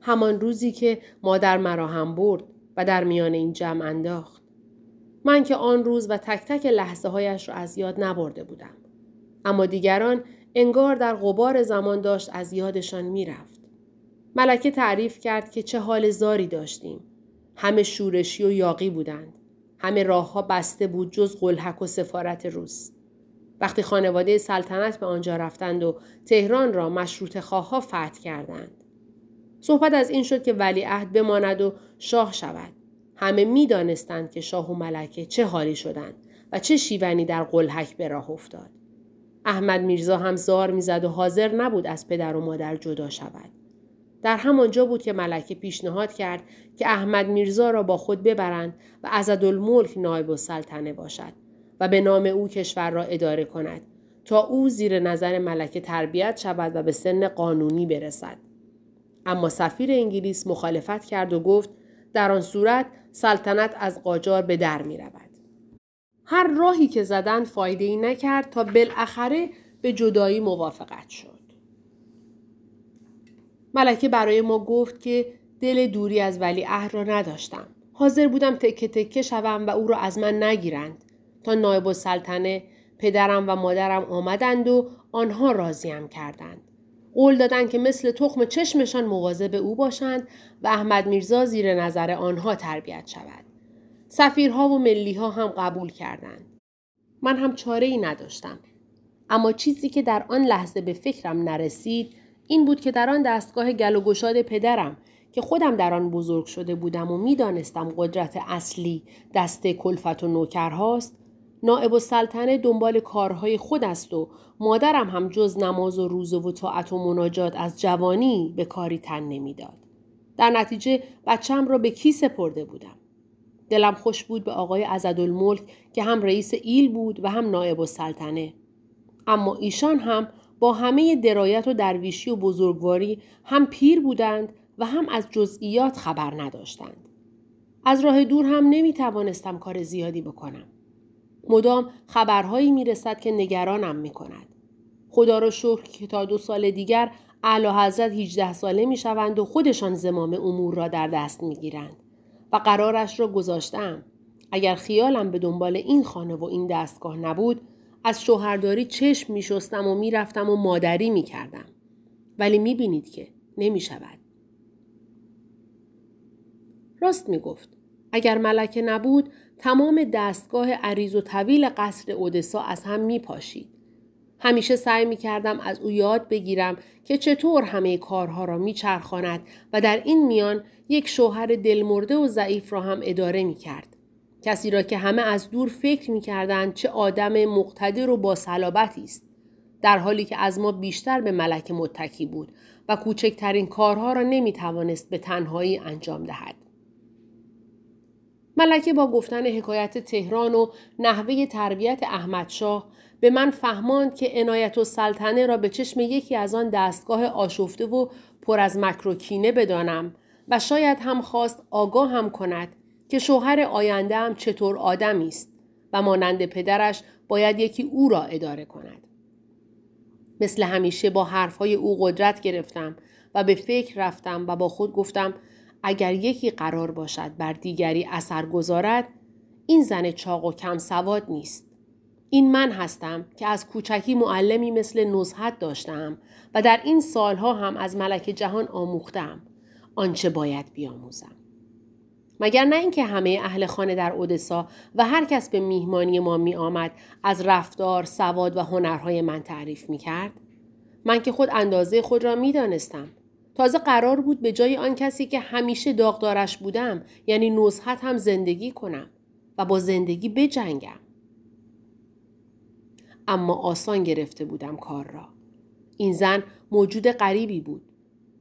همان روزی که مادر مرا هم برد و در میان این جمع انداخت. من که آن روز و تک تک لحظه هایش را از یاد نبرده بودم. اما دیگران انگار در غبار زمان داشت از یادشان می‌رفت. ملکه تعریف کرد که چه حال زاری داشتیم. همه شورشی و یاقی بودند. همه راه ها بسته بود جز قلحک و سفارت روس. وقتی خانواده سلطنت به آنجا رفتند و تهران را مشروط خواه فتح کردند. صحبت از این شد که ولیعهد بماند و شاه شود. همه می دانستند که شاه و ملکه چه حالی شدند و چه شیونی در قلحک به راه افتاد. احمد میرزا هم زار می‌زد و حاضر نبود از پدر و مادر جدا شود. در همانجا بود که ملکه پیشنهاد کرد که احمد میرزا را با خود ببرند و عزدالملک نایب السلطنه باشد و به نام او کشور را اداره کند تا او زیر نظر ملکه تربیت شود و به سن قانونی برسد. اما سفیر انگلیس مخالفت کرد و گفت در آن صورت سلطنت از قاجار به در می رود. هر راهی که زدند فایده ای نکرد تا بالاخره به جدایی موافقت شد. ملکه برای ما گفت که دل دوری از ولی را نداشتم. حاضر بودم تکه تکه شوم و او را از من نگیرند تا نایب السلطنه پدرم و مادرم آمدند و آنها راضیم کردند. قول دادند که مثل تخم چشمشان مواظب او باشند و احمد میرزا زیر نظر آنها تربیت شود. سفیرها و ملیها هم قبول کردند. من هم چاره ای نداشتم. اما چیزی که در آن لحظه به فکرم نرسید این بود که در آن دستگاه گل و گشاد پدرم که خودم در آن بزرگ شده بودم و می‌دانستم قدرت اصلی دست کلفت و نوکرهاست نائب السلطنه دنبال کارهای خود است و مادرم هم جز نماز و روزه و طاعت و مناجات از جوانی به کاری تن نمی‌داد. در نتیجه بچم را به کی سپرده بودم. دلم خوش بود به آقای عزدالملک که هم رئیس ایل بود و هم نائب السلطنه. اما ایشان هم با همه درایت و درویشی و بزرگواری هم پیر بودند و هم از جزئیات خبر نداشتند. از راه دور هم نمی توانستم کار زیادی بکنم. مدام خبرهایی می رسد که نگرانم می کند. خدا را شکر که تا دو سال دیگر اعلی حضرت 18 ساله می شوند و خودشان زمام امور را در دست می گیرند. و قرارش را گذاشتم. اگر خیالم به دنبال این خانه و این دستگاه نبود از شوهرداری چشم می شستم و می رفتم و مادری می کردم. ولی می بینید که نمی شود. راست می گفت. اگر ملکه نبود تمام دستگاه عریض و طویل قصر اودسا از هم می پاشید. همیشه سعی می کردم از او یاد بگیرم که چطور همه کارها را می چرخاند و در این میان یک شوهر دلمرده و ضعیف را هم اداره می کرد. کسی را که همه از دور فکر می کردند چه آدم مقتدر و با صلابتی است. در حالی که از ما بیشتر به ملک متکی بود و کوچکترین کارها را نمی توانست به تنهایی انجام دهد. ملکه با گفتن حکایت تهران و نحوه تربیت احمدشاه به من فهماند که عنایت و سلطنه را به چشم یکی از آن دستگاه آشفته و پر از مکروکینه بدانم و شاید هم خواست آگاه هم کند که شوهر آینده هم چطور آدمی است و مانند پدرش باید یکی او را اداره کند. مثل همیشه با حرفهای او قدرت گرفتم و به فکر رفتم و با خود گفتم اگر یکی قرار باشد بر دیگری اثر گذارد این زن چاق و کم سواد نیست. این من هستم که از کوچکی معلمی مثل نزحت داشتم و در این سالها هم از ملک جهان آموختم آنچه باید بیاموزم. مگر نه اینکه همه اهل خانه در اودسا و هر کس به میهمانی ما می آمد از رفتار، سواد و هنرهای من تعریف می کرد؟ من که خود اندازه خود را می دانستم. تازه قرار بود به جای آن کسی که همیشه داغدارش بودم یعنی نزحت هم زندگی کنم و با زندگی بجنگم. اما آسان گرفته بودم کار را. این زن موجود غریبی بود.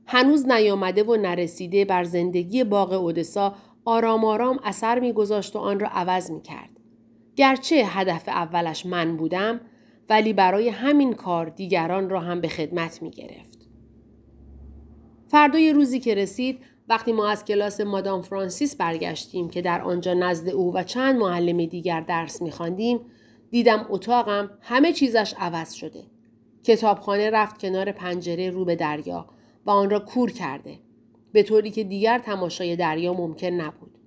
هنوز نیامده و نرسیده بر زندگی باغ اودسا آرام آرام اثر میگذاشت و آن را عوض می کرد. گرچه هدف اولش من بودم ولی برای همین کار دیگران را هم به خدمت می گرفت. فردای روزی که رسید وقتی ما از کلاس مادام فرانسیس برگشتیم که در آنجا نزد او و چند معلم دیگر درس میخواندیم دیدم اتاقم همه چیزش عوض شده کتابخانه رفت کنار پنجره رو به دریا و آن را کور کرده به طوری که دیگر تماشای دریا ممکن نبود.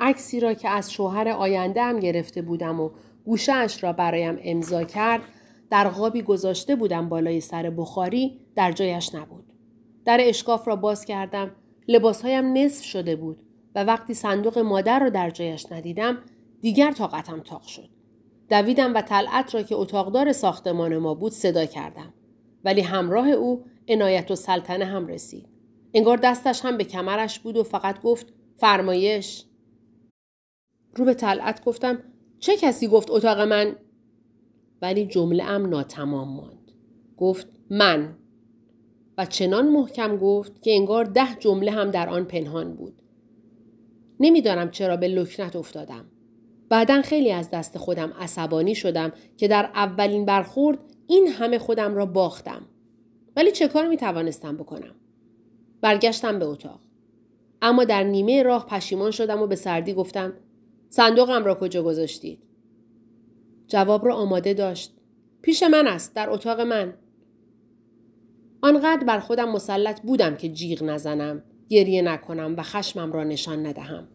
عکسی را که از شوهر آینده هم گرفته بودم و گوشهاش را برایم امضا کرد در قابی گذاشته بودم بالای سر بخاری در جایش نبود. در اشکاف را باز کردم لباسهایم نصف شده بود و وقتی صندوق مادر را در جایش ندیدم دیگر طاقتم تاق شد. دویدم و طلعت را که اتاقدار ساختمان ما بود صدا کردم. ولی همراه او عنایت و سلطنه هم رسید. انگار دستش هم به کمرش بود و فقط گفت فرمایش. رو به طلعت گفتم چه کسی گفت اتاق من؟ ولی جمله ام ناتمام ماند. گفت من. و چنان محکم گفت که انگار ده جمله هم در آن پنهان بود. نمی‌دانم چرا به لکنت افتادم. بعدا خیلی از دست خودم عصبانی شدم که در اولین برخورد این همه خودم را باختم. ولی چه کار می توانستم بکنم؟ برگشتم به اتاق. اما در نیمه راه پشیمان شدم و به سردی گفتم صندوقم را کجا گذاشتید؟ جواب را آماده داشت. پیش من است در اتاق من. آنقدر بر خودم مسلط بودم که جیغ نزنم، گریه نکنم و خشمم را نشان ندهم.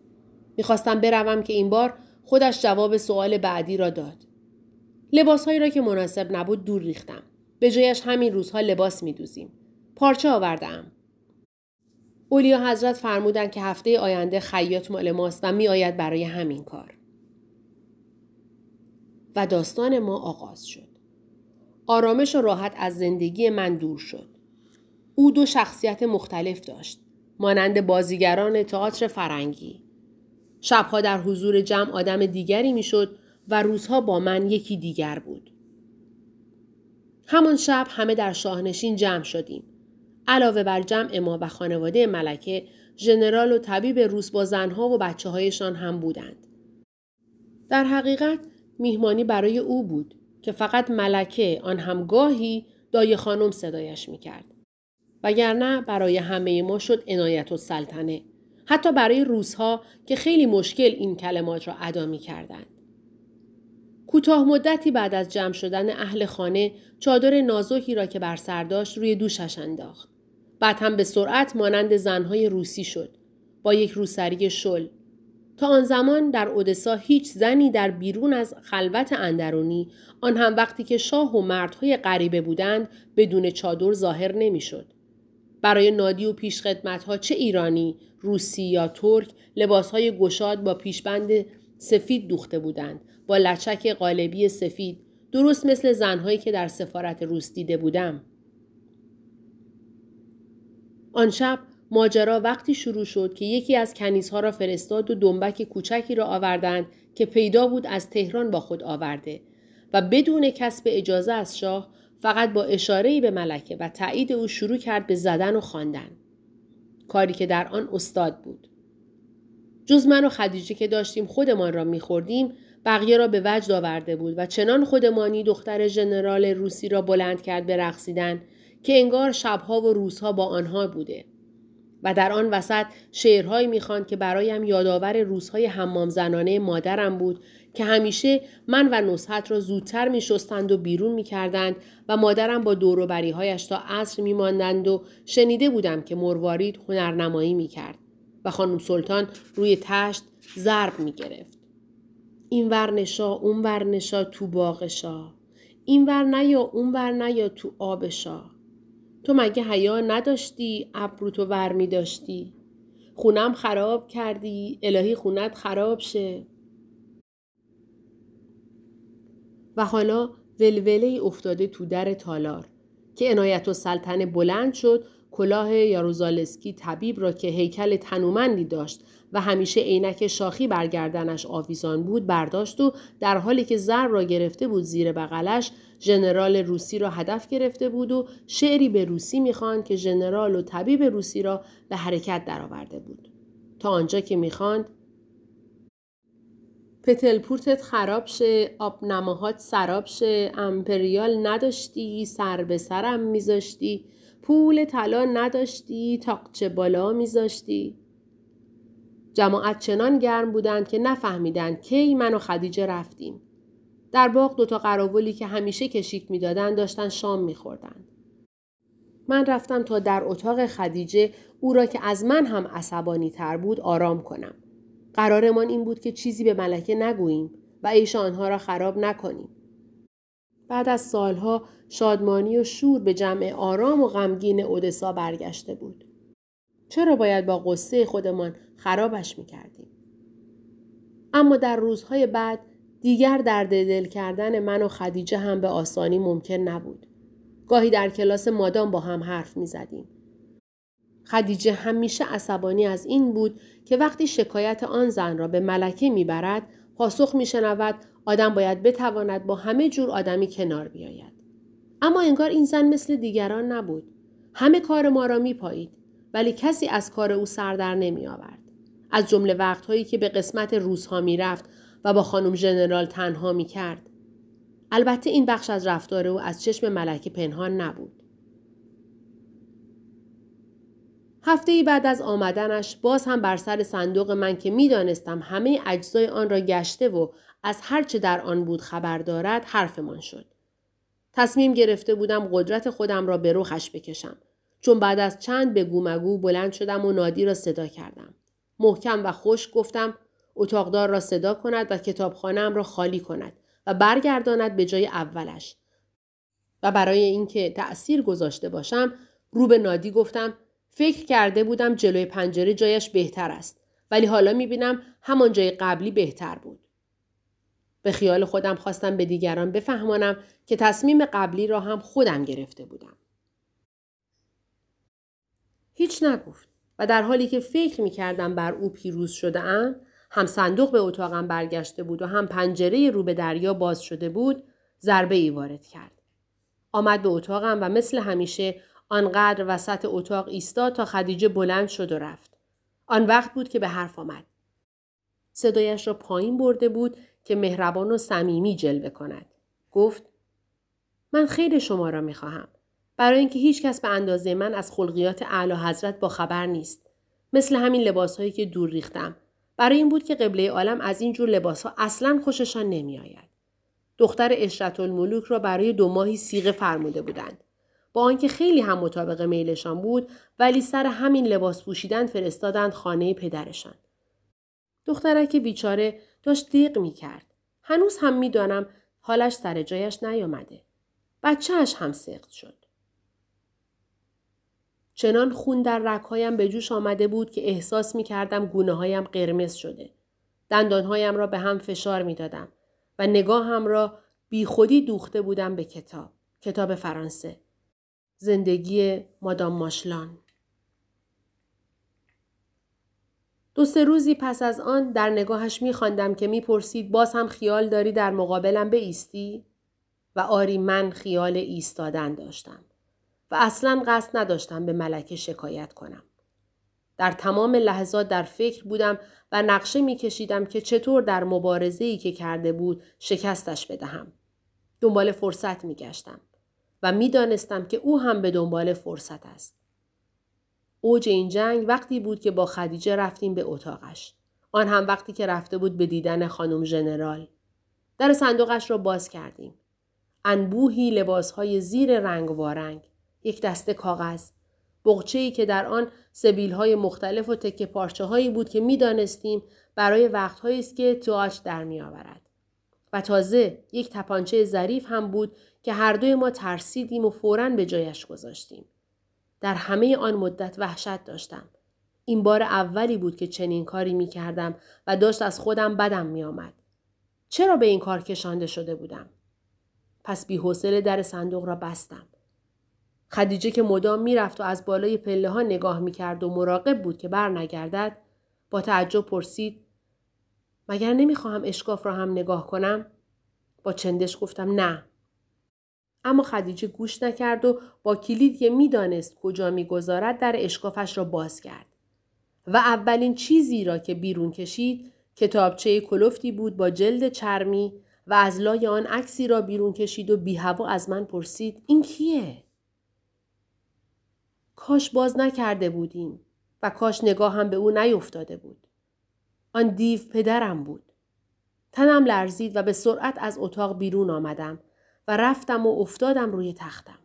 می‌خواستم بروم که این بار خودش جواب سوال بعدی را داد. لباسهایی را که مناسب نبود دور ریختم. به جایش همین روزها لباس میدوزیم. پارچه آوردم. اولیا حضرت فرمودند که هفته آینده خیاط مال ماست و می آید برای همین کار. و داستان ما آغاز شد. آرامش و راحت از زندگی من دور شد. او دو شخصیت مختلف داشت. مانند بازیگران تئاتر فرنگی. شبها در حضور جمع آدم دیگری می‌شد و روزها با من یکی دیگر بود. همان شب همه در شاهنشین جمع شدیم. علاوه بر جمع ما و خانواده ملکه، ژنرال و طبیب روس با زنها و بچه هایشان هم بودند. در حقیقت میهمانی برای او بود که فقط ملکه آن هم گاهی دای خانم صدایش می‌کرد. وگرنه برای همه ما شد عنایت و سلطنه. حتی برای روزها که خیلی مشکل این کلمات را ادا می کردند. کوتاه مدتی بعد از جمع شدن اهل خانه چادر نازکی را که بر سر داشت روی دوشش انداخت. بعد هم به سرعت مانند زنهای روسی شد. با یک روسری شل. تا آن زمان در اودسا هیچ زنی در بیرون از خلوت اندرونی آن هم وقتی که شاه و مردهای غریبه بودند بدون چادر ظاهر نمی‌شد. برای نادی و ها چه ایرانی، روسی یا ترک لباسهای گشاد با پیشبند سفید دوخته بودند با لچک قالبی سفید درست مثل زنهایی که در سفارت روس دیده بودم. آن شب ماجرا وقتی شروع شد که یکی از کنیزها را فرستاد و دنبک کوچکی را آوردند که پیدا بود از تهران با خود آورده و بدون کسب اجازه از شاه فقط با اشاره به ملکه و تایید او شروع کرد به زدن و خواندن. کاری که در آن استاد بود. جز من و خدیجه که داشتیم خودمان را میخوردیم بقیه را به وجد آورده بود و چنان خودمانی دختر ژنرال روسی را بلند کرد به رقصیدن که انگار شبها و روزها با آنها بوده و در آن وسط شعرهایی می‌خواند که برایم یادآور روزهای حمام زنانه مادرم بود که همیشه من و نصحت را زودتر می شستند و بیرون می کردند و مادرم با دوروبری هایش تا عصر می ماندند و شنیده بودم که مروارید هنرنمایی می کرد و خانم سلطان روی تشت ضرب می گرفت. این ورنشا اون ورنشا تو باغشا این ور نیا اون ور نیا تو آبشا تو مگه حیا نداشتی ابروتو ور می داشتی خونم خراب کردی الهی خونت خراب شه. و حالا ولوله افتاده تو در تالار که عنایت و سلطنه بلند شد کلاه یاروزالسکی طبیب را که هیکل تنومندی داشت و همیشه عینک شاخی برگردنش آویزان بود برداشت و در حالی که زر را گرفته بود زیر بغلش ژنرال روسی را هدف گرفته بود و شعری به روسی می‌خواند که ژنرال و طبیب روسی را به حرکت درآورده بود. تا آنجا که می‌خواند پتلپورتت خراب شه آب نماهات سراب شه امپریال نداشتی سر به سرم میذاشتی پول طلا نداشتی تاقچه بالا میذاشتی. جماعت چنان گرم بودند که نفهمیدند کی من و خدیجه رفتیم. در باغ دوتا قراولی که همیشه کشیک می‌دادند داشتن شام میخوردند. من رفتم تا در اتاق خدیجه او را که از من هم عصبانی تر بود آرام کنم. قرارمان این بود که چیزی به ملکه نگوییم و عیش آنها را خراب نکنیم. بعد از سالها شادمانی و شور به جمع آرام و غمگین اودسا برگشته بود. چرا باید با قصه خودمان خرابش می‌کردیم؟ اما در روزهای بعد دیگر درد دل کردن من و خدیجه هم به آسانی ممکن نبود. گاهی در کلاس مادام با هم حرف می زدیم. خدیجه همیشه عصبانی از این بود که وقتی شکایت آن زن را به ملکه می‌برد پاسخ میشنود آدم باید بتواند با همه جور آدمی کنار بیاید اما انگار این زن مثل دیگران نبود همه کار ما را میپایید ولی کسی از کار او سر در نمی آورد. از جمله وقتهایی که به قسمت روزها می‌رفت و با خانم ژنرال تنها می کرد. البته این بخش از رفتار او از چشم ملکه پنهان نبود. هفته ای بعد از آمدنش باز هم بر سر صندوق من که می‌دانستم همه اجزای آن را گشته و از هرچه در آن بود خبر دارد حرفمان شد. تصمیم گرفته بودم قدرت خودم را به رخش بکشم. چون بعد از چند به گومگو بلند شدم و نادی را صدا کردم. محکم و خوش گفتم اتاقدار را صدا کند و کتابخانهام را خالی کند و برگرداند به جای اولش. و برای اینکه تأثیر گذاشته باشم رو به نادی گفتم فکر کرده بودم جلوی پنجره جایش بهتر است ولی حالا می‌بینم همان جای قبلی بهتر بود. به خیال خودم خواستم به دیگران بفهمانم که تصمیم قبلی را هم خودم گرفته بودم. هیچ نگفت و در حالی که فکر می کردم بر او پیروز شده ام هم صندوق به اتاقم برگشته بود و هم پنجره رو به دریا باز شده بود ضربه ای وارد کرد. آمد به اتاقم و مثل همیشه آنقدر وسط اتاق ایستاد تا خدیجه بلند شد و رفت. آن وقت بود که به حرف آمد. صدایش را پایین برده بود که مهربان و صمیمی جلوه کند. گفت من خیلی شما را می خواهم. برای اینکه هیچ کس به اندازه من از خلقیات اعلی حضرت با خبر نیست. مثل همین لباس هایی که دور ریختم. برای این بود که قبله عالم از این جور لباس ها اصلا خوششان نمی آید. دختر اشرت الملوک را برای دو ماهی سیغه فرموده بودند. با آنکه خیلی هم مطابق میلشان بود ولی سر همین لباس پوشیدن فرستادند خانه پدرشان. دخترک بیچاره داشت دیق می کرد. هنوز هم می‌دانم حالش سر جایش نیامده. بچهش هم سخت شد. چنان خون در رکهایم به جوش آمده بود که احساس می کردم گونه هایم قرمز شده. دندانهایم را به هم فشار می دادم و نگاهم را بی خودی دوخته بودم به کتاب. کتاب فرانسه. زندگی مادام ماشلان. دو سه روزی پس از آن در نگاهش می خواندم که می‌پرسید باز هم خیال داری در مقابلم ایستی؟ و آری من خیال ایستادن داشتم. و اصلا قصد نداشتم به ملکه شکایت کنم. در تمام لحظات در فکر بودم و نقشه می کشیدم که چطور در مبارزه ای که کرده بود شکستش بدهم. دنبال فرصت می گشتم و می دانستم که او هم به دنبال فرصت است. اوج این جنگ وقتی بود که با خدیجه رفتیم به اتاقش. آن هم وقتی که رفته بود به دیدن خانم ژنرال. در صندوقش را باز کردیم. انبوهی لباسهای زیر رنگ وارنگ. یک دسته کاغذ بغچه ای که در آن سبیل های مختلف و تکه پارچه هایی بود که می‌دانستیم برای وقتهایی است که تواش در می آورد. و تازه یک تپانچه ظریف هم بود که هر دوی ما ترسیدیم و فوراً به جایش گذاشتیم. در همه آن مدت وحشت داشتم. این بار اولی بود که چنین کاری می کردم و داشت از خودم بدم می آمد. چرا به این کار کشانده شده بودم؟ پس بی حوصله در صندوق را بستم. خدیجه که مدام می‌رفت و از بالای پله ها نگاه می‌کرد و مراقب بود که بر نگردد با تعجب پرسید مگر نمی‌خواهم اشکاف را هم نگاه کنم؟ با چندش گفتم نه. اما خدیجه گوش نکرد و با کلید که می‌دانست کجا می‌گذارد در اشکافش را باز کرد. و اولین چیزی را که بیرون کشید کتابچه کلفتی بود با جلد چرمی و از لای آن عکسی را بیرون کشید و بی هوا از من پرسید این کیه؟ کاش باز نکرده بودیم و کاش نگاه هم به او نیفتاده بود. آن دیو پدرم بود. تنم لرزید و به سرعت از اتاق بیرون آمدم و رفتم و افتادم روی تختم.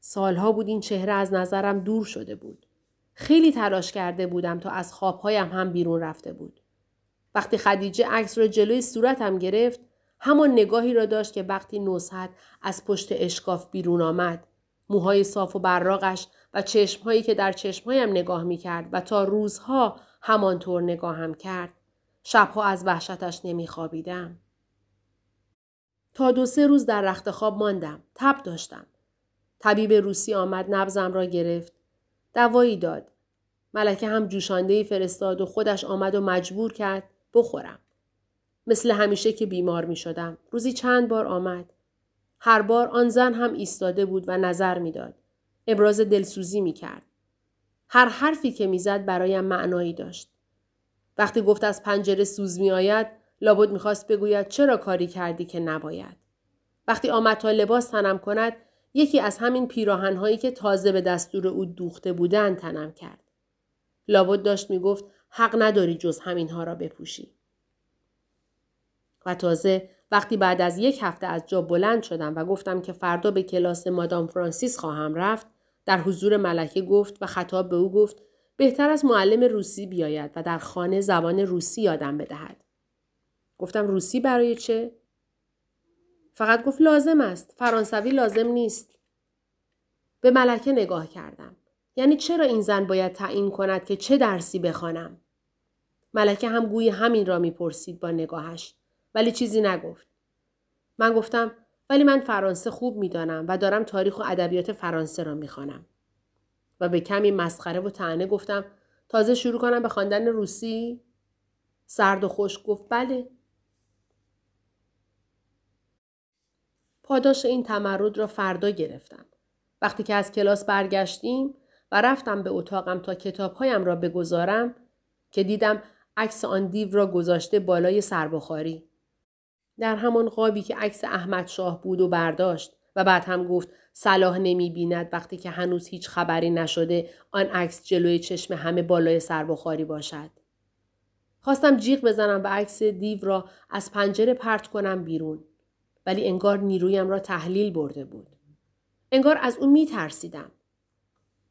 سالها بود این چهره از نظرم دور شده بود. خیلی تلاش کرده بودم تا از خوابهایم هم بیرون رفته بود. وقتی خدیجه عکس را جلوی صورتم گرفت همان نگاهی را داشت که وقتی نوزهد از پشت اشکاف بیرون آمد موهای صاف و براغش و چشمهایی که در چشمهایم نگاه می کرد و تا روزها همانطور نگاهم کرد شبها از وحشتش نمی خوابیدم. تا دو سه روز در رخت خواب ماندم. تب داشتم. طبیب روسی آمد نبزم را گرفت. دوایی داد. ملکه هم جوشانده فرستاد و خودش آمد و مجبور کرد بخورم. مثل همیشه که بیمار می شدم. روزی چند بار آمد. هر بار آن زن هم ایستاده بود و نظر می‌داد. ابراز دلسوزی می کرد. هر حرفی که می‌زد برایم معنایی داشت. وقتی گفت از پنجره سوز می آید لابد می‌خواست بگوید چرا کاری کردی که نباید. وقتی آمد تا لباس تنم کند یکی از همین پیراهنهایی که تازه به دستور او دوخته بودند تنم کرد. لابد داشت می‌گفت حق نداری جز همینها را بپوشی. و تازه وقتی بعد از یک هفته از جا بلند شدم و گفتم که فردا به کلاس مادام فرانسیس خواهم رفت در حضور ملکه گفت و خطاب به او گفت بهتر از معلم روسی بیاید و در خانه زبان روسی یادم بدهد. گفتم روسی برای چه؟ فقط گفت لازم است. فرانسوی لازم نیست. به ملکه نگاه کردم. یعنی چرا این زن باید تعیین کند که چه درسی بخوانم؟ ملکه هم گوی همین را می‌پرسید با نگاهش ولی چیزی نگفت. من گفتم ولی من فرانسه خوب می‌دانم و دارم تاریخ و ادبیات فرانسه را می‌خوانم. و به کمی مسخره و تعنه گفتم تازه شروع کنم به خواندن روسی؟ سرد و خوش گفت بله. پاداش این تمرد را فردا گرفتم. وقتی که از کلاس برگشتیم و رفتم به اتاقم تا کتابهایم را بگذارم که دیدم عکس آن دیو را گذاشته بالای سربخاری. در همان قابی که عکس احمد شاه بود و برداشت و بعد هم گفت صلاح نمی بیند وقتی که هنوز هیچ خبری نشده آن عکس جلوی چشم همه بالای سربخاری باشد. خواستم جیغ بزنم و عکس دیو را از پنجره پرت کنم بیرون. ولی انگار نیرویم را تحلیل برده بود. انگار از او می ترسیدم.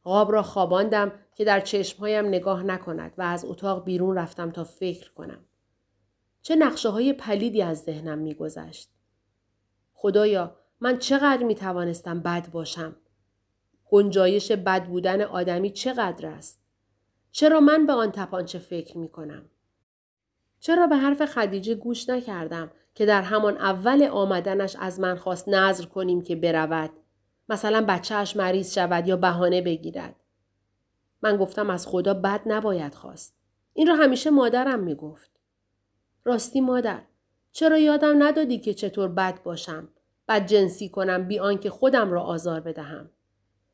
غاب را خواباندم که در چشمهایم نگاه نکند و از اتاق بیرون رفتم تا فکر کنم. چه نقشه های پلیدی از ذهنم میگذشت. خدایا من چقدر می توانستم بد باشم؟ گنجایش بد بودن آدمی چقدر است؟ چرا من به آن تپانچه فکر می کنم؟ چرا به حرف خدیجه گوش نکردم که در همان اول آمدنش از من خواست نظر کنیم که برود. مثلا بچهش مریض شود یا بهانه بگیرد. من گفتم از خدا بد نباید خواست. این را همیشه مادرم می‌گفت. راستی مادر چرا یادم ندادی که چطور بد باشم؟ بد جنسی کنم بی آنکه خودم را آزار بدهم.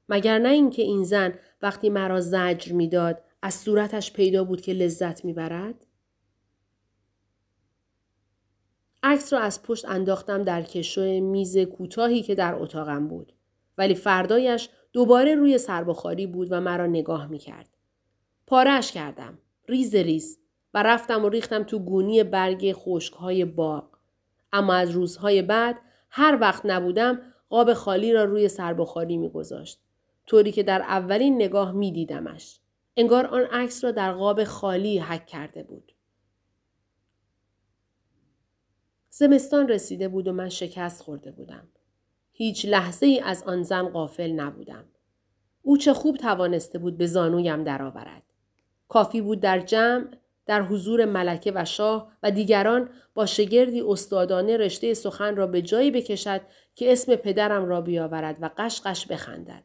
مگر نه اینکه این زن وقتی مرا زجر می‌داد از صورتش پیدا بود که لذت می‌برد؟ عکس را از پشت انداختم در کشو میز کوتاهی که در اتاقم بود. ولی فردایش دوباره روی سربخاری بود و مرا نگاه می کرد. پارش کردم. ریز ریز. و رفتم و ریختم تو گونی برگ خشکهای باغ. اما از روزهای بعد هر وقت نبودم قاب خالی را روی سربخاری می گذاشت. طوری که در اولین نگاه می دیدمش. انگار آن عکس را در قاب خالی حک کرده بود. زمستان رسیده بود و من شکست خورده بودم. هیچ لحظه ای از آن زن قافل نبودم. او چه خوب توانسته بود به زانویم درآورد. کافی بود در جمع در حضور ملکه و شاه و دیگران با شگردی استادانه رشته سخن را به جایی بکشد که اسم پدرم را بیاورد و قشقش بخندد.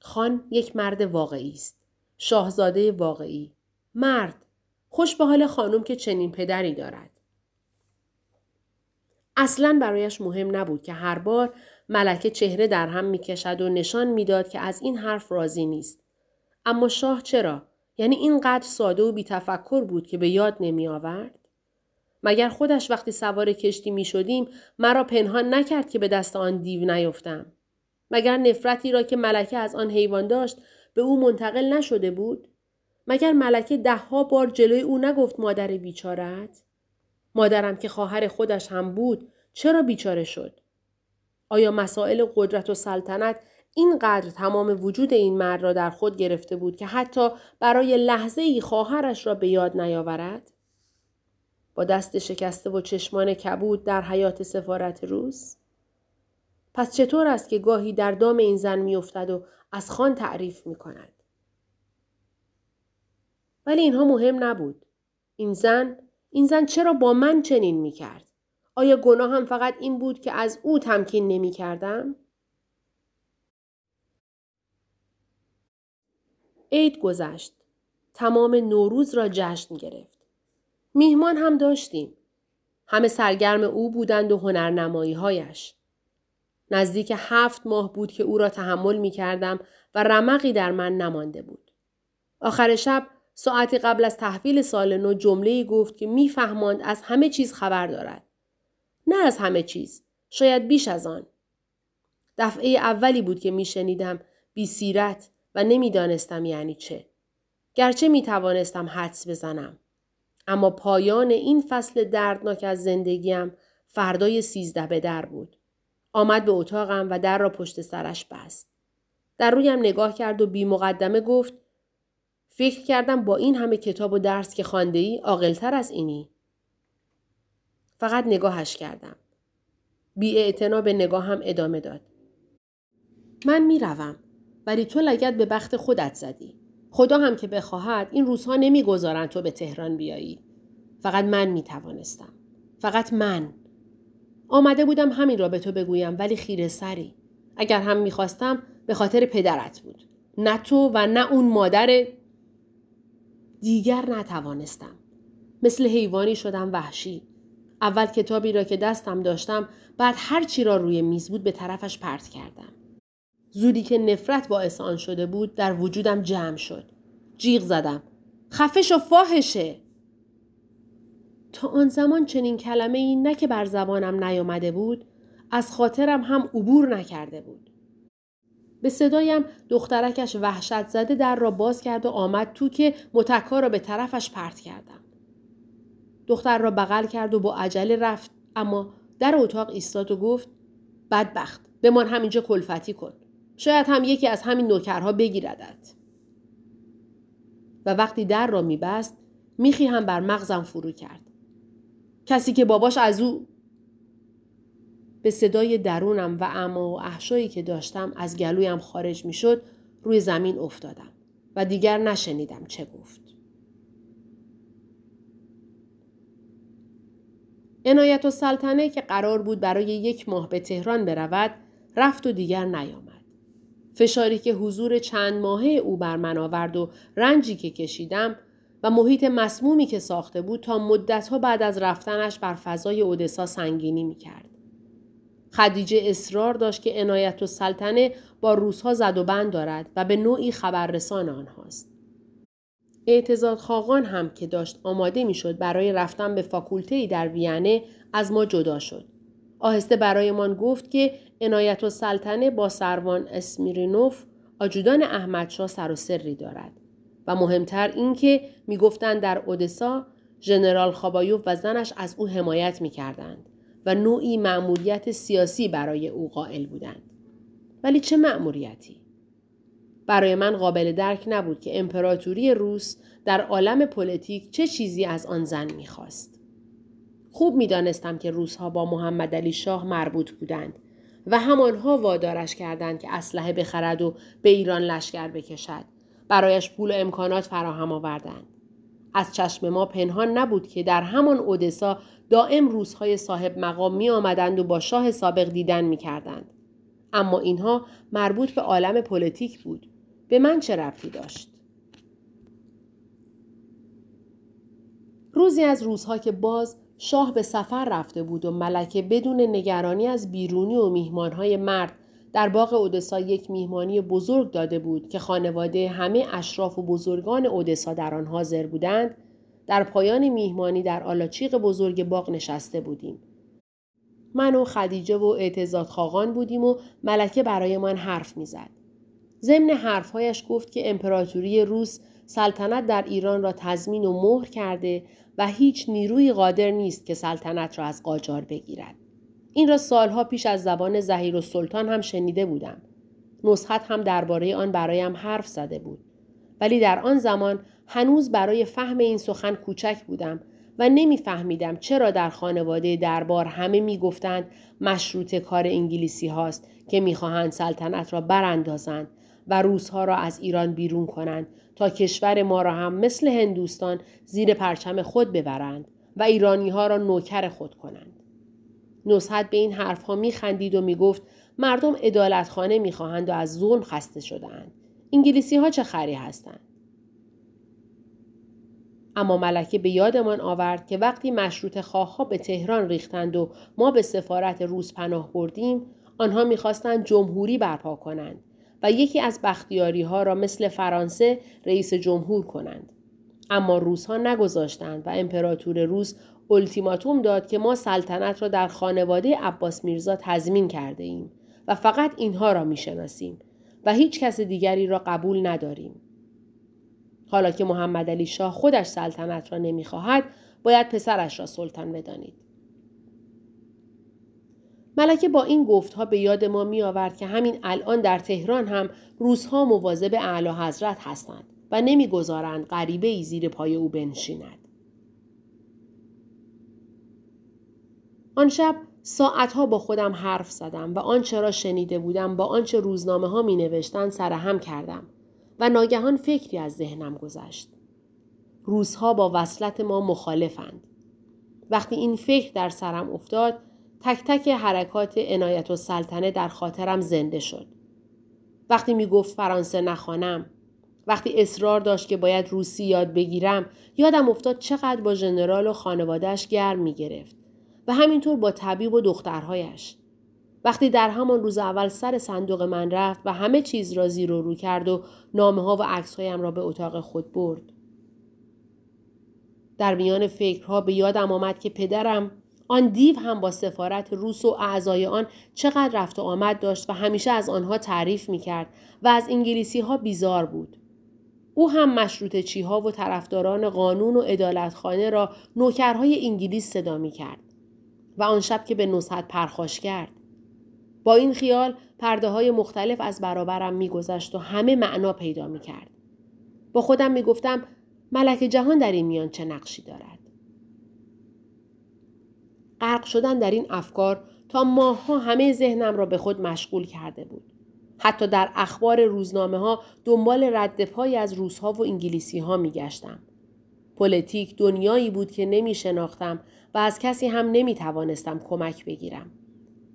خان یک مرد واقعی است. شاهزاده واقعی. مرد. خوش به حال خانم که چنین پدری دارد. اصلا برایش مهم نبود که هر بار ملکه چهره در هم می‌کشد و نشان می‌داد که از این حرف راضی نیست. اما شاه چرا؟ یعنی اینقدر ساده و بیتفکر بود که به یاد نمی آورد؟ مگر خودش وقتی سوار کشتی می شدیم مرا پنهان نکرد که به دست آن دیو نیفتم؟ مگر نفرتی را که ملکه از آن حیوان داشت به او منتقل نشده بود؟ مگر ملکه دهها بار جلوی او نگفت مادر بیچارت؟ مادرم که خواهر خودش هم بود چرا بیچاره شد؟ آیا مسائل قدرت و سلطنت اینقدر تمام وجود این مرد را در خود گرفته بود که حتی برای لحظه ای خواهرش را به یاد نیاورد؟ با دست شکسته و چشمان کبود در حیات سفارت روز؟ پس چطور است که گاهی در دام این زن میافتد و از خان تعریف می کند؟ ولی اینها مهم نبود. این زن این زن چرا با من چنین می کرد؟ آیا گناه هم فقط این بود که از او تمکین نمی کردم؟ عید گذشت. تمام نوروز را جشن گرفت. میهمان هم داشتیم. همه سرگرم او بودند و هنرنمایی هایش. نزدیک هفت ماه بود که او را تحمل می کردم و رمقی در من نمانده بود. آخر شب ساعتی قبل از تحویل سال نو جمله گفت که میفهماند از همه چیز خبر دارد. نه از همه چیز. شاید بیش از آن. دفعه اولی بود که میشنیدم بی سیرت و نمی‌دانستم یعنی چه. گرچه می توانستم حدس بزنم. اما پایان این فصل دردناک از زندگیم فردای سیزده به در بود. آمد به اتاقم و در را پشت سرش بست. در رویم نگاه کرد و بی مقدمه گفت فکر کردم با این همه کتاب و درس که خانده ای عاقلتر از اینی. فقط نگاهش کردم. بی به نگاه هم ادامه داد. من می‌روم ولی تو لگت به بخت خودت زدی. خدا هم که بخواهد این روزها نمی‌گذارند تو به تهران بیایی. فقط من می توانستم. فقط من. آمده بودم همین را به تو بگویم ولی خیره سری. اگر هم می‌خواستم به خاطر پدرت بود. نه تو و نه اون مادر دیگر نتوانستم. مثل حیوانی شدم وحشی. اول کتابی را که دستم داشتم بعد هر چی را روی میز بود به طرفش پرت کردم. زودی که نفرت باعث آن شده بود در وجودم جمع شد. جیغ زدم. خفش و فاحشه. تا آن زمان چنین کلمه ای نه که بر زبانم نیامده بود از خاطرم هم عبور نکرده بود. به صدایم دخترکش وحشت زده در را باز کرد و آمد تو که متکا را به طرفش پرت کردم. دختر را بغل کرد و با عجله رفت اما در اتاق ایستاد و گفت بدبخت بمان همینجا کلفتی کن. شاید هم یکی از همین نوکرها بگیردد. و وقتی در را میبست میخی هم بر مغزم فرو کرد. کسی که باباش از او به صدای درونم و اما و احشایی که داشتم از گلویم خارج می‌شد روی زمین افتادم و دیگر نشنیدم چه گفت. عنایت و سلطنه که قرار بود برای یک ماه به تهران برود رفت و دیگر نیامد. فشاری که حضور چند ماهه او بر من آورد و رنجی که کشیدم و محیط مسمومی که ساخته بود تا مدتها بعد از رفتنش بر فضای اودسا سنگینی می کرد. خدیجه اصرار داشت که عنایت و سلطنه با روزها زد و بند دارد و به نوعی خبررسان آنهاست. اعتزاد خاقان هم که داشت آماده می شد برای رفتن به فاکولته در وینه از ما جدا شد. آهسته برایمان گفت که عنایت و سلطنه با سروان اسمیرینوف آجودان احمدشاه سر و سری دارد و مهمتر اینکه می‌گفتند در اودسا ژنرال خابایوف و زنش از او حمایت می‌کردند و نوعی مأموریت سیاسی برای او قائل بودند. ولی چه مأموریتی؟ برای من قابل درک نبود که امپراتوری روس در عالم پلیتیک چه چیزی از آن زن می‌خواست. خوب می‌دانستم که روسها با محمد علی شاه مربوط بودند و همانها وادارش کردند که اسلحه بخرد و به ایران لشکر بکشد. برایش پول و امکانات فراهم آوردند. از چشم ما پنهان نبود که در همان اودسا دائم روزهای صاحب مقام می آمدند و با شاه سابق دیدن می کردند. اما اینها مربوط به عالم پلیتیک بود. به من چه ربطی داشت؟ روزی از روزها که باز شاه به سفر رفته بود و ملکه بدون نگرانی از بیرونی و میهمانهای مرد در باغ اودسا یک میهمانی بزرگ داده بود که خانواده همه اشراف و بزرگان اودسا در آن حاضر بودند. در پایان میهمانی در آلاچیق بزرگ باغ نشسته بودیم. من و خدیجه و اعتزاد خاقان بودیم و ملکه برای من حرف می‌زد. ضمن حرفهایش گفت که امپراتوری روس سلطنت در ایران را تضمین و مهر کرده و هیچ نیروی قادر نیست که سلطنت را از قاجار بگیرد. این را سالها پیش از زبان زهیر و سلطان هم شنیده بودم. نسخت هم درباره آن برایم حرف زده بود. ولی در آن زمان هنوز برای فهم این سخن کوچک بودم و نمیفهمیدم چرا در خانواده دربار همه می‌گفتند مشروط کار انگلیسی هاست که می‌خواهند سلطنت را براندازند و روزها را از ایران بیرون کنند تا کشور ما را هم مثل هندوستان زیر پرچم خود ببرند و ایرانی ها را نوکر خود کنند. نصحت به این حرفها میخندید و می‌گفت مردم ادالتخانه می‌خواهند و از ظلم خسته شدهاند. انگلیسی ها چه خری هستند؟ اما ملکه به یادمان آورد که وقتی مشروط خواه به تهران ریختند و ما به سفارت روز پناه بردیم آنها می‌خواستند جمهوری برپا کنند و یکی از بختیاری ها را مثل فرانسه رئیس جمهور کنند. اما روزها نگذاشتند و امپراتور روز التیماتوم داد که ما سلطنت را در خانواده عباس میرزا تضمین کرده ایم و فقط اینها را می‌شناسیم و هیچ کس دیگری را قبول نداریم. حالا که محمد علی شاه خودش سلطنت را نمی‌خواهد باید پسرش را سلطان بدانید. ملکه با این گفتها به یاد ما می آورد که همین الان در تهران هم روزها مواظب اعلی حضرت هستند و نمی‌گذارند غریبه ای زیر پای او بنشیند. آن شب ساعتها با خودم حرف زدم و آنچه را شنیده بودم با آنچه روزنامه ها می نوشتن سرهم کردم و ناگهان فکری از ذهنم گذشت. روزها با وصلت ما مخالفند. وقتی این فکر در سرم افتاد تک تک حرکات عنایت و سلطنه در خاطرم زنده شد. وقتی می گفت فرانسه نخوانم وقتی اصرار داشت که باید روسی یاد بگیرم یادم افتاد چقدر با ژنرال و خانوادهش گرم می گرفت و همینطور با طبیب و دخترهایش. وقتی در همان روز اول سر صندوق من رفت و همه چیز را زیر و رو کرد و نامه ها و عکس هایم را به اتاق خود برد. در میان فکرها به یادم آمد که پدرم آن دیو هم با سفارت روس و اعضای آن چقدر رفت و آمد داشت و همیشه از آنها تعریف می کرد و از انگلیسی ها بیزار بود. او هم مشروط چیها و طرفداران قانون و ادالتخانه را نوکرهای انگلیس صدا می کرد و آن شب که به نصحت پرخاش کرد. با این خیال پرده های مختلف از برابرم میگذشت و همه معنا پیدا می کرد. با خودم می گفتم ملک جهان در این میان چه نقشی دارد. غرق شدن در این افکار تا ماهها همه ذهنم را به خود مشغول کرده بود. حتی در اخبار روزنامه ها دنبال رد پای از روسها و انگلیسی ها می گشتم. پلیتیک دنیایی بود که نمی شناختم و از کسی هم نمی توانستم کمک بگیرم.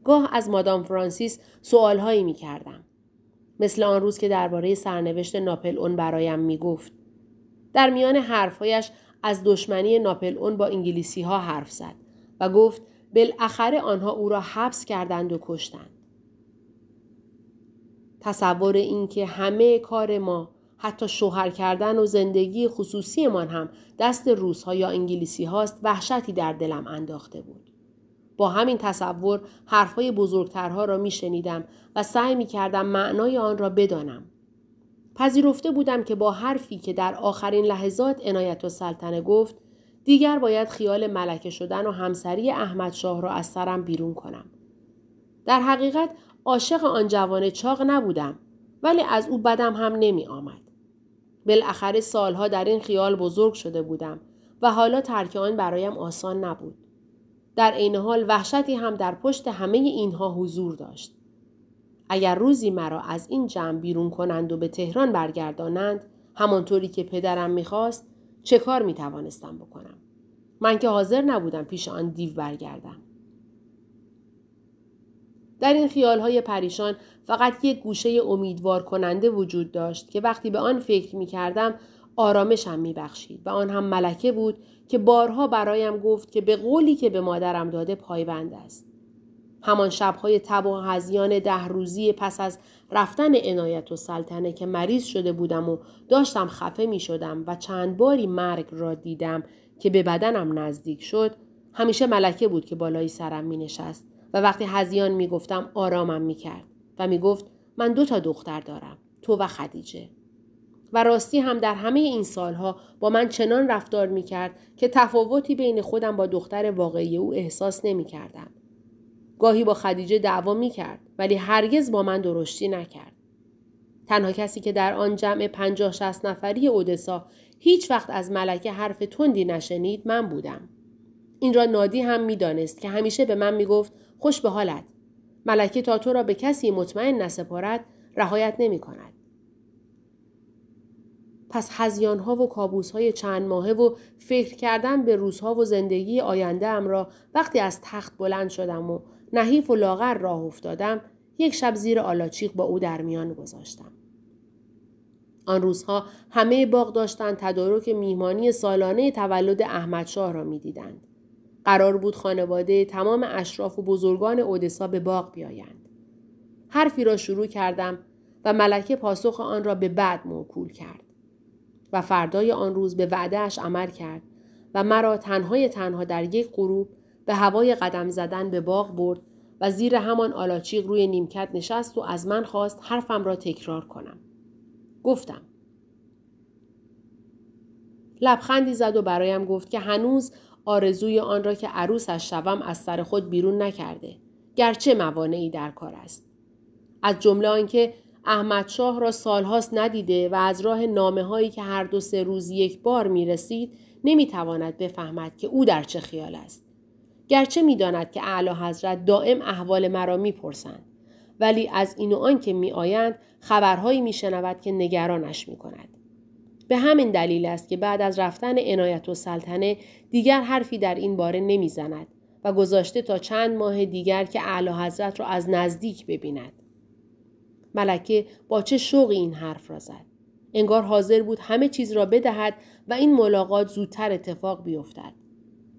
گاه از مادام فرانسیس سوالهایی می کردم. مثل آن روز که درباره سرنوشت ناپلئون برایم می گفت. در میان حرفهایش از دشمنی ناپلئون با انگلیسی ها حرف زد و گفت بالاخره آنها او را حبس کردند و کشتند. تصور اینکه همه کار ما حتی شوهر کردن و زندگی خصوصیمان هم دست روزها یا انگلیسی هاست وحشتی در دلم انداخته بود. با همین تصور حرفهای بزرگترها را می شنیدم و سعی می کردم معنای آن را بدانم. پذیرفته بودم که با حرفی که در آخرین لحظات عنایت و سلطنه گفت دیگر باید خیال ملکه شدن و همسری احمد شاه را از سرم بیرون کنم. در حقیقت عاشق آن جوان چاق نبودم ولی از او بدم هم نمی آمد. بالاخره سالها در این خیال بزرگ شده بودم و حالا ترک آن برایم آسان نبود. در عین حال وحشتی هم در پشت همه اینها حضور داشت. اگر روزی مرا از این جمع بیرون کنند و به تهران برگردانند همانطوری که پدرم می‌خواست چه کار می‌توانستم بکنم من که حاضر نبودم پیش آن دیو برگردم در این خیالهای پریشان فقط یک گوشه امیدوار کننده وجود داشت که وقتی به آن فکر می کردم آرامشم می بخشید و آن هم ملکه بود که بارها برایم گفت که به قولی که به مادرم داده پایبند است. همان شبهای تب و هزیان ده روزی پس از رفتن عنایت و سلطنه که مریض شده بودم و داشتم خفه می شدم و چند باری مرگ را دیدم که به بدنم نزدیک شد همیشه ملکه بود که بالای سرم می نشست و وقتی هزیان می گفتم آرامم می کرد و می گفت من دو تا دختر دارم تو و خدیجه و راستی هم در همه این سالها با من چنان رفتار می کرد که تفاوتی بین خودم با دختر واقعی او احساس نمی کردم. گاهی با خدیجه دعوا می کرد ولی هرگز با من درشتی نکرد. تنها کسی که در آن جمع پنجاه شست نفری اودسا هیچ وقت از ملکه حرف تندی نشنید من بودم. این را نادی هم می‌دانست که همیشه به من می‌گفت خوش به حالت. ملکه تا تو را به کسی مطمئن نسپارد رهایت نمی کند. پس هزیان ها و کابوس های چند ماهه و فکر کردن به روزها و زندگی آینده ام را وقتی از تخت بلند شدم و نحیف و لاغر راه افتادم یک شب زیر آلاچیق با او در میان گذاشتم. آن روزها همه باغ داشتند تدارک میهمانی سالانه تولد احمدشاه را می‌دیدند. قرار بود خانواده تمام اشراف و بزرگان اودسا به باغ بیایند. حرفی را شروع کردم و ملکه پاسخ آن را به بعد موکول کرد. و فردای آن روز به وعدهش عمل کرد و مرا تنهای تنها در یک غروب به هوای قدم زدن به باغ برد و زیر همان آلاچیق روی نیمکت نشست و از من خواست حرفم را تکرار کنم. گفتم. لبخندی زد و برایم گفت که هنوز آرزوی آن را که عروسش شوم از سر خود بیرون نکرده. گرچه موانعی در کار است. از جمله آنکه احمد شاه را سالهاست ندیده و از راه نامه هایی که هر دو سه روز یک بار می رسید نمی تواند بفهمد که او در چه خیال است. گرچه می داند که اعلی حضرت دائم احوال مرا می پرسند. ولی از این و آن که می آیند خبرهایی می شنود که نگرانش می کند. به همین دلیل است که بعد از رفتن عنایت و سلطنه دیگر حرفی در این باره نمی زند و گذاشته تا چند ماه دیگر که اعلی حضرت را از نزدیک ببیند. ملکه با چه شوقی این حرف را زد. انگار حاضر بود همه چیز را بدهد و این ملاقات زودتر اتفاق بیفتد.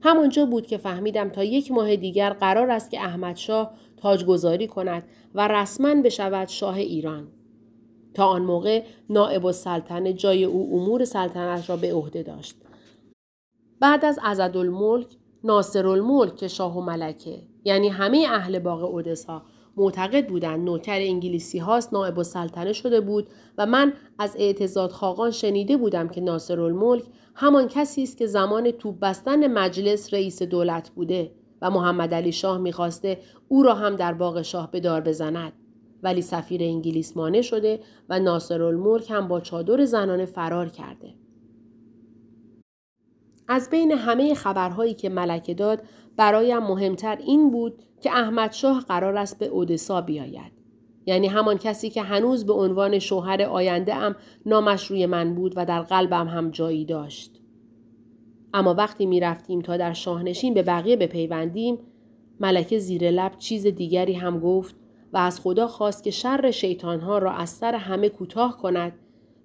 همانجا بود که فهمیدم تا یک ماه دیگر قرار است که احمدشاه تاجگذاری کند و رسما بشود شاه ایران. تا آن موقع نائب السلطنه جای او امور سلطنت را به عهده داشت. بعد از عزدالملک ناصر الملک که شاه و ملکه یعنی همه اهل باغ اودسا معتقد بودند نوکر انگلیسی هاست نائب السلطنه شده بود و من از اعتزاد خاقان شنیده بودم که ناصر الملک همان کسی است که زمان توپ بستن مجلس رئیس دولت بوده و محمد علی شاه می‌خواسته او را هم در باغ شاه به دار بزند ولی سفیر انگلیس مانع شده و ناصر الملک هم با چادر زنانه فرار کرده. از بین همه خبرهایی که ملکه داد برایم مهمتر این بود که احمد شاه قرار است به اودسا بیاید. یعنی همان کسی که هنوز به عنوان شوهر آینده ام نامش روی من بود و در قلبم هم جایی داشت. اما وقتی می رفتیم تا در شاهنشین به بقیه بپیوندیم ملکه زیر لب چیز دیگری هم گفت و از خدا خواست که شر شیطانها را از سر همه کوتاه کند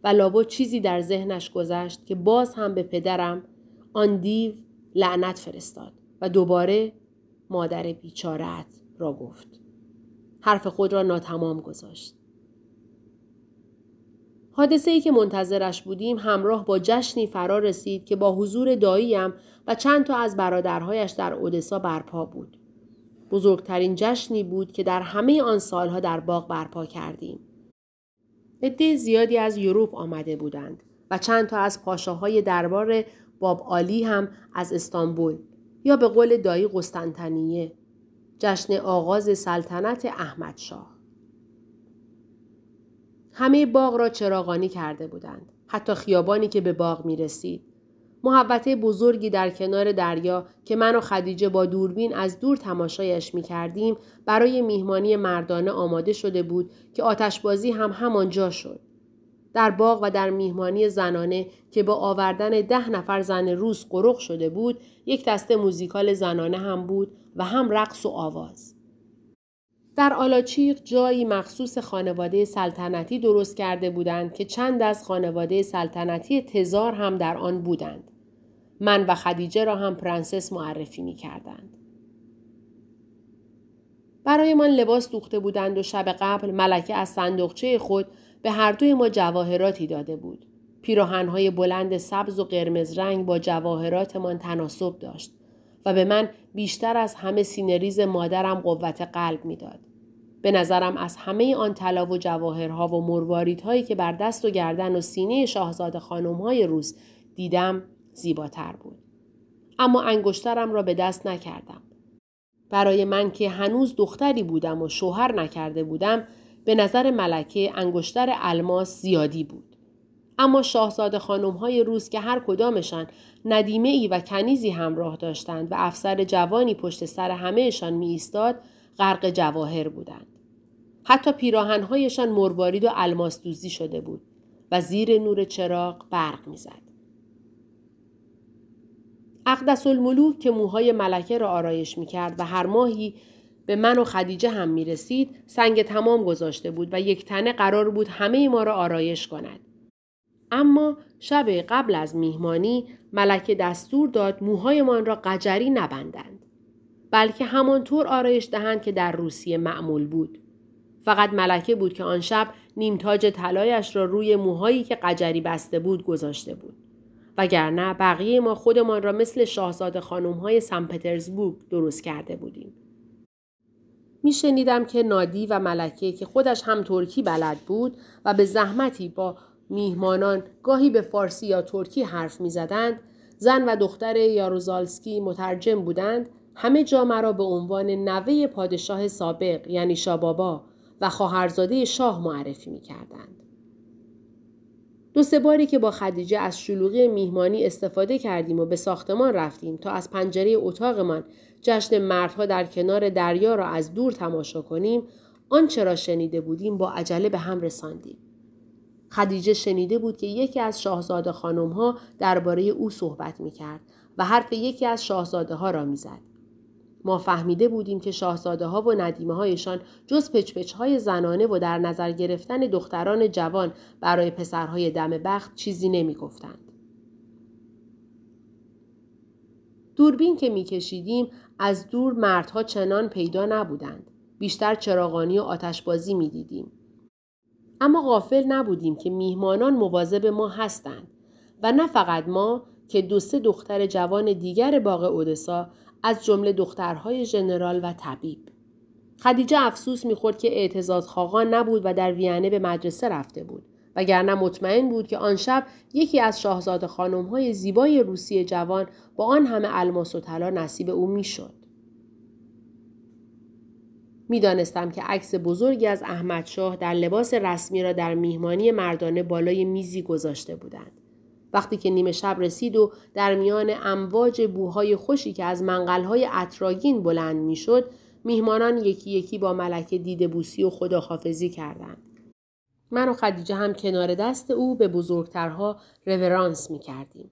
و لابد چیزی در ذهنش گذشت که باز هم به پدرم آن دیو لعنت فرستاد و دوباره مادر بیچارت را گفت. حرف خود را ناتمام گذاشت. حادثه ای که منتظرش بودیم همراه با جشنی فرا رسید که با حضور داییم و چند تا از برادرهایش در اودسا برپا بود. بزرگترین جشنی بود که در همه آن سالها در باغ برپا کردیم. عده زیادی از یوروپ آمده بودند و چند تا از پاشاهای دربار باب آلی هم از استانبول یا به قول دایی قسطنطنیه جشن آغاز سلطنت احمد شاه. همه باغ را چراغانی کرده بودند. حتی خیابانی که به باغ می رسید. محبته بزرگی در کنار دریا که من و خدیجه با دوربین از دور تماشایش می کردیم برای میهمانی مردانه آماده شده بود که آتشبازی هم همانجا شد. در باغ و در میهمانی زنانه که با آوردن ده نفر زن روس قرق شده بود یک دسته موزیکال زنانه هم بود و هم رقص و آواز. در آلاچیق جایی مخصوص خانواده سلطنتی درست کرده بودند که چند از خانواده سلطنتی تزار هم در آن بودند. من و خدیجه را هم پرنسس معرفی می کردند. برایمان لباس دوخته بودند و شب قبل ملکه از صندوقچه خود به هر دوی ما جواهراتی داده بود. پیراهنهای بلند سبز و قرمز رنگ با جواهراتمان تناسب داشت و به من بیشتر از همه سینه‌ریز مادرم قوت قلب می‌داد. به نظرم از همه آن طلا و جواهرها و مرواریدهایی که بر دست و گردن و سینه شاهزاده خانمهای روس دیدم زیباتر بود. اما انگشترم را به دست نکردم. برای من که هنوز دختری بودم و شوهر نکرده بودم به نظر ملکه انگشتر الماس زیادی بود. اما شاهزاده خانم های روز که هر کدامشان ندیمه ای و کنیزی همراه داشتند و افسر جوانی پشت سر همهشان می ایستاد غرق جواهر بودند. حتی پیراهنهایشان مروارید و الماس دوزی شده بود و زیر نور چراغ برق می‌زد. اقدس الملوک که موهای ملکه را آرایش می کرد و هر ماهی به من و خدیجه هم می رسید سنگ تمام گذاشته بود و یک تنه قرار بود همه ما را آرایش کند. اما شب قبل از میهمانی ملکه دستور داد موهایمان را قجری نبندند. بلکه همانطور آرایش دهند که در روسیه معمول بود. فقط ملکه بود که آن شب نیمتاج طلایش را روی موهایی که قجری بسته بود گذاشته بود. وگرنه بقیه ما خودمان را مثل شاهزاده خانم های سن پترزبورگ درست کرده بودیم. میشنیدم که نادی و ملکه که خودش هم ترکی بلد بود و به زحمتی با میهمانان گاهی به فارسی یا ترکی حرف می‌زدند زن و دختر یاروزالسکی مترجم بودند همه جا مرا به عنوان نوه پادشاه سابق یعنی شابابا و خواهرزاده شاه معرفی می کردند. دو سه باری که با خدیجه از شلوغی میهمانی استفاده کردیم و به ساختمان رفتیم تا از پنجره اتاقمان جشن مردها در کنار دریا را از دور تماشا کنیم آنچه را شنیده بودیم با عجله به هم رساندیم. خدیجه شنیده بود که یکی از شاهزاده خانم ها درباره او صحبت می کرد و حرف یکی از شاهزاده ها را می زد. ما فهمیده بودیم که شاهزاده ها و ندیمه هایشان جز پچپچ های زنانه و در نظر گرفتن دختران جوان برای پسرهای دم بخت چیزی نمی گفتند. دوربین که میکشیدیم از دور مردها چنان پیدا نبودند. بیشتر چراغانی و آتشبازی می دیدیم. اما غافل نبودیم که میهمانان مواظب ما هستند و نه فقط ما که دو سه دختر جوان دیگر باغ اودسا از جمله دخترهای ژنرال و طبیب. خدیجه افسوس می‌خورد که اعتزاز خاقان نبود و در وینه به مدرسه رفته بود وگرنه مطمئن بود که آن شب یکی از شاهزاده های زیبای روسی جوان با آن همه الماس و طلا نصیب او می‌شد. می‌دانستم که عکس بزرگی از احمدشاه در لباس رسمی را در میهمانی مردانه بالای میزی گذاشته بودند. وقتی که نیمه شب رسید و در میان امواج بوهای خوشی که از منقلهای اطراگین بلند می‌شد میهمانان یکی یکی با ملکه دیده بوسی و خداحافظی کردند من و خدیجه هم کنار دست او به بزرگترها رورانس می کردیم.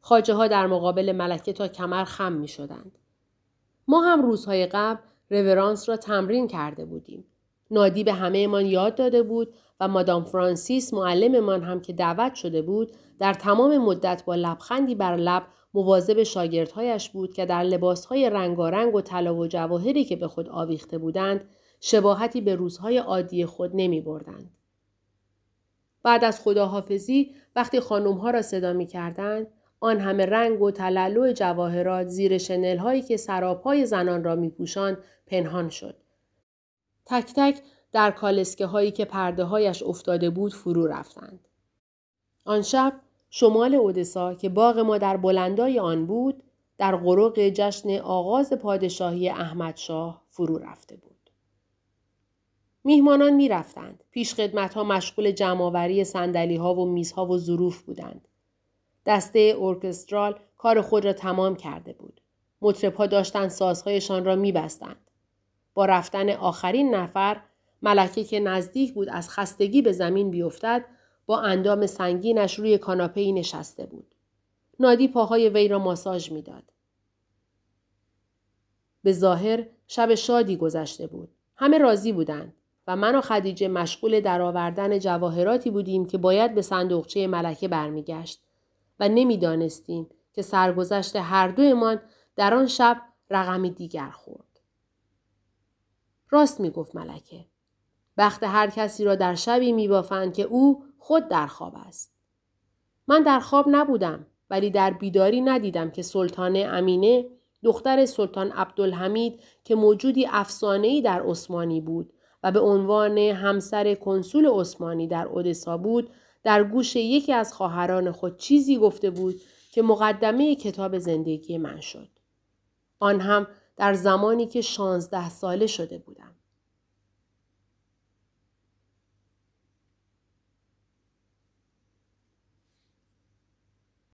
خاجه ها در مقابل ملکه تا کمر خم می شدند. ما هم روزهای قبل رورانس را تمرین کرده بودیم. نادی به همه من یاد داده بود و مادام فرانسیس معلممان هم که دعوت شده بود در تمام مدت با لبخندی بر لب مواظب شاگردهایش بود که در لباسهای رنگارنگ و طلا و جواهری که به خود آویخته بودند شباهتی به روزهای عادی خود نمی بردند. بعد از خداحافظی وقتی خانمها را صدا می کردند آن همه رنگ و تلالو جواهرات زیر شنل هایی که سراپای زنان را می پوشان پنهان شد. تک تک در کالسکه هایی که پرده هایش افتاده بود فرو رفتند. آن شب شمال اودسا که باغ ما در بلندای آن بود در غرق جشن آغاز پادشاهی احمدشاه فرو رفته بود. میهمانان می‌رفتند. پیش خدمت ها مشغول جمعآوری سندلی ها و میزها و ظروف بودند. دسته ارکسترال کار خود را تمام کرده بود. مطرب داشتند سازهایشان را میبستند. با رفتن آخرین نفر ملکه که نزدیک بود از خستگی به زمین بیفتد با اندام سنگینش روی کاناپه نشسته بود. نادی پاهای وی را ماساژ می‌داد. به ظاهر شب شادی گذشته بود. همه راضی بودند و من و خدیجه مشغول درآوردن جواهراتی بودیم که باید به صندوقچه ملکه برمیگشت و نمی‌دانستیم که سرگذشت هر دومان در آن شب رقمی دیگر خورد. راست می گفت ملکه. بخت هر کسی را در شبی می بافند که او خود در خواب است. من در خواب نبودم ولی در بیداری ندیدم که سلطان امینه دختر سلطان عبدالحمید که موجودی افسانه‌ای در عثمانی بود و به عنوان همسر کنسول عثمانی در اودسا بود در گوش یکی از خواهران خود چیزی گفته بود که مقدمه کتاب زندگی من شد. آن هم در زمانی که شانزده ساله شده بودم.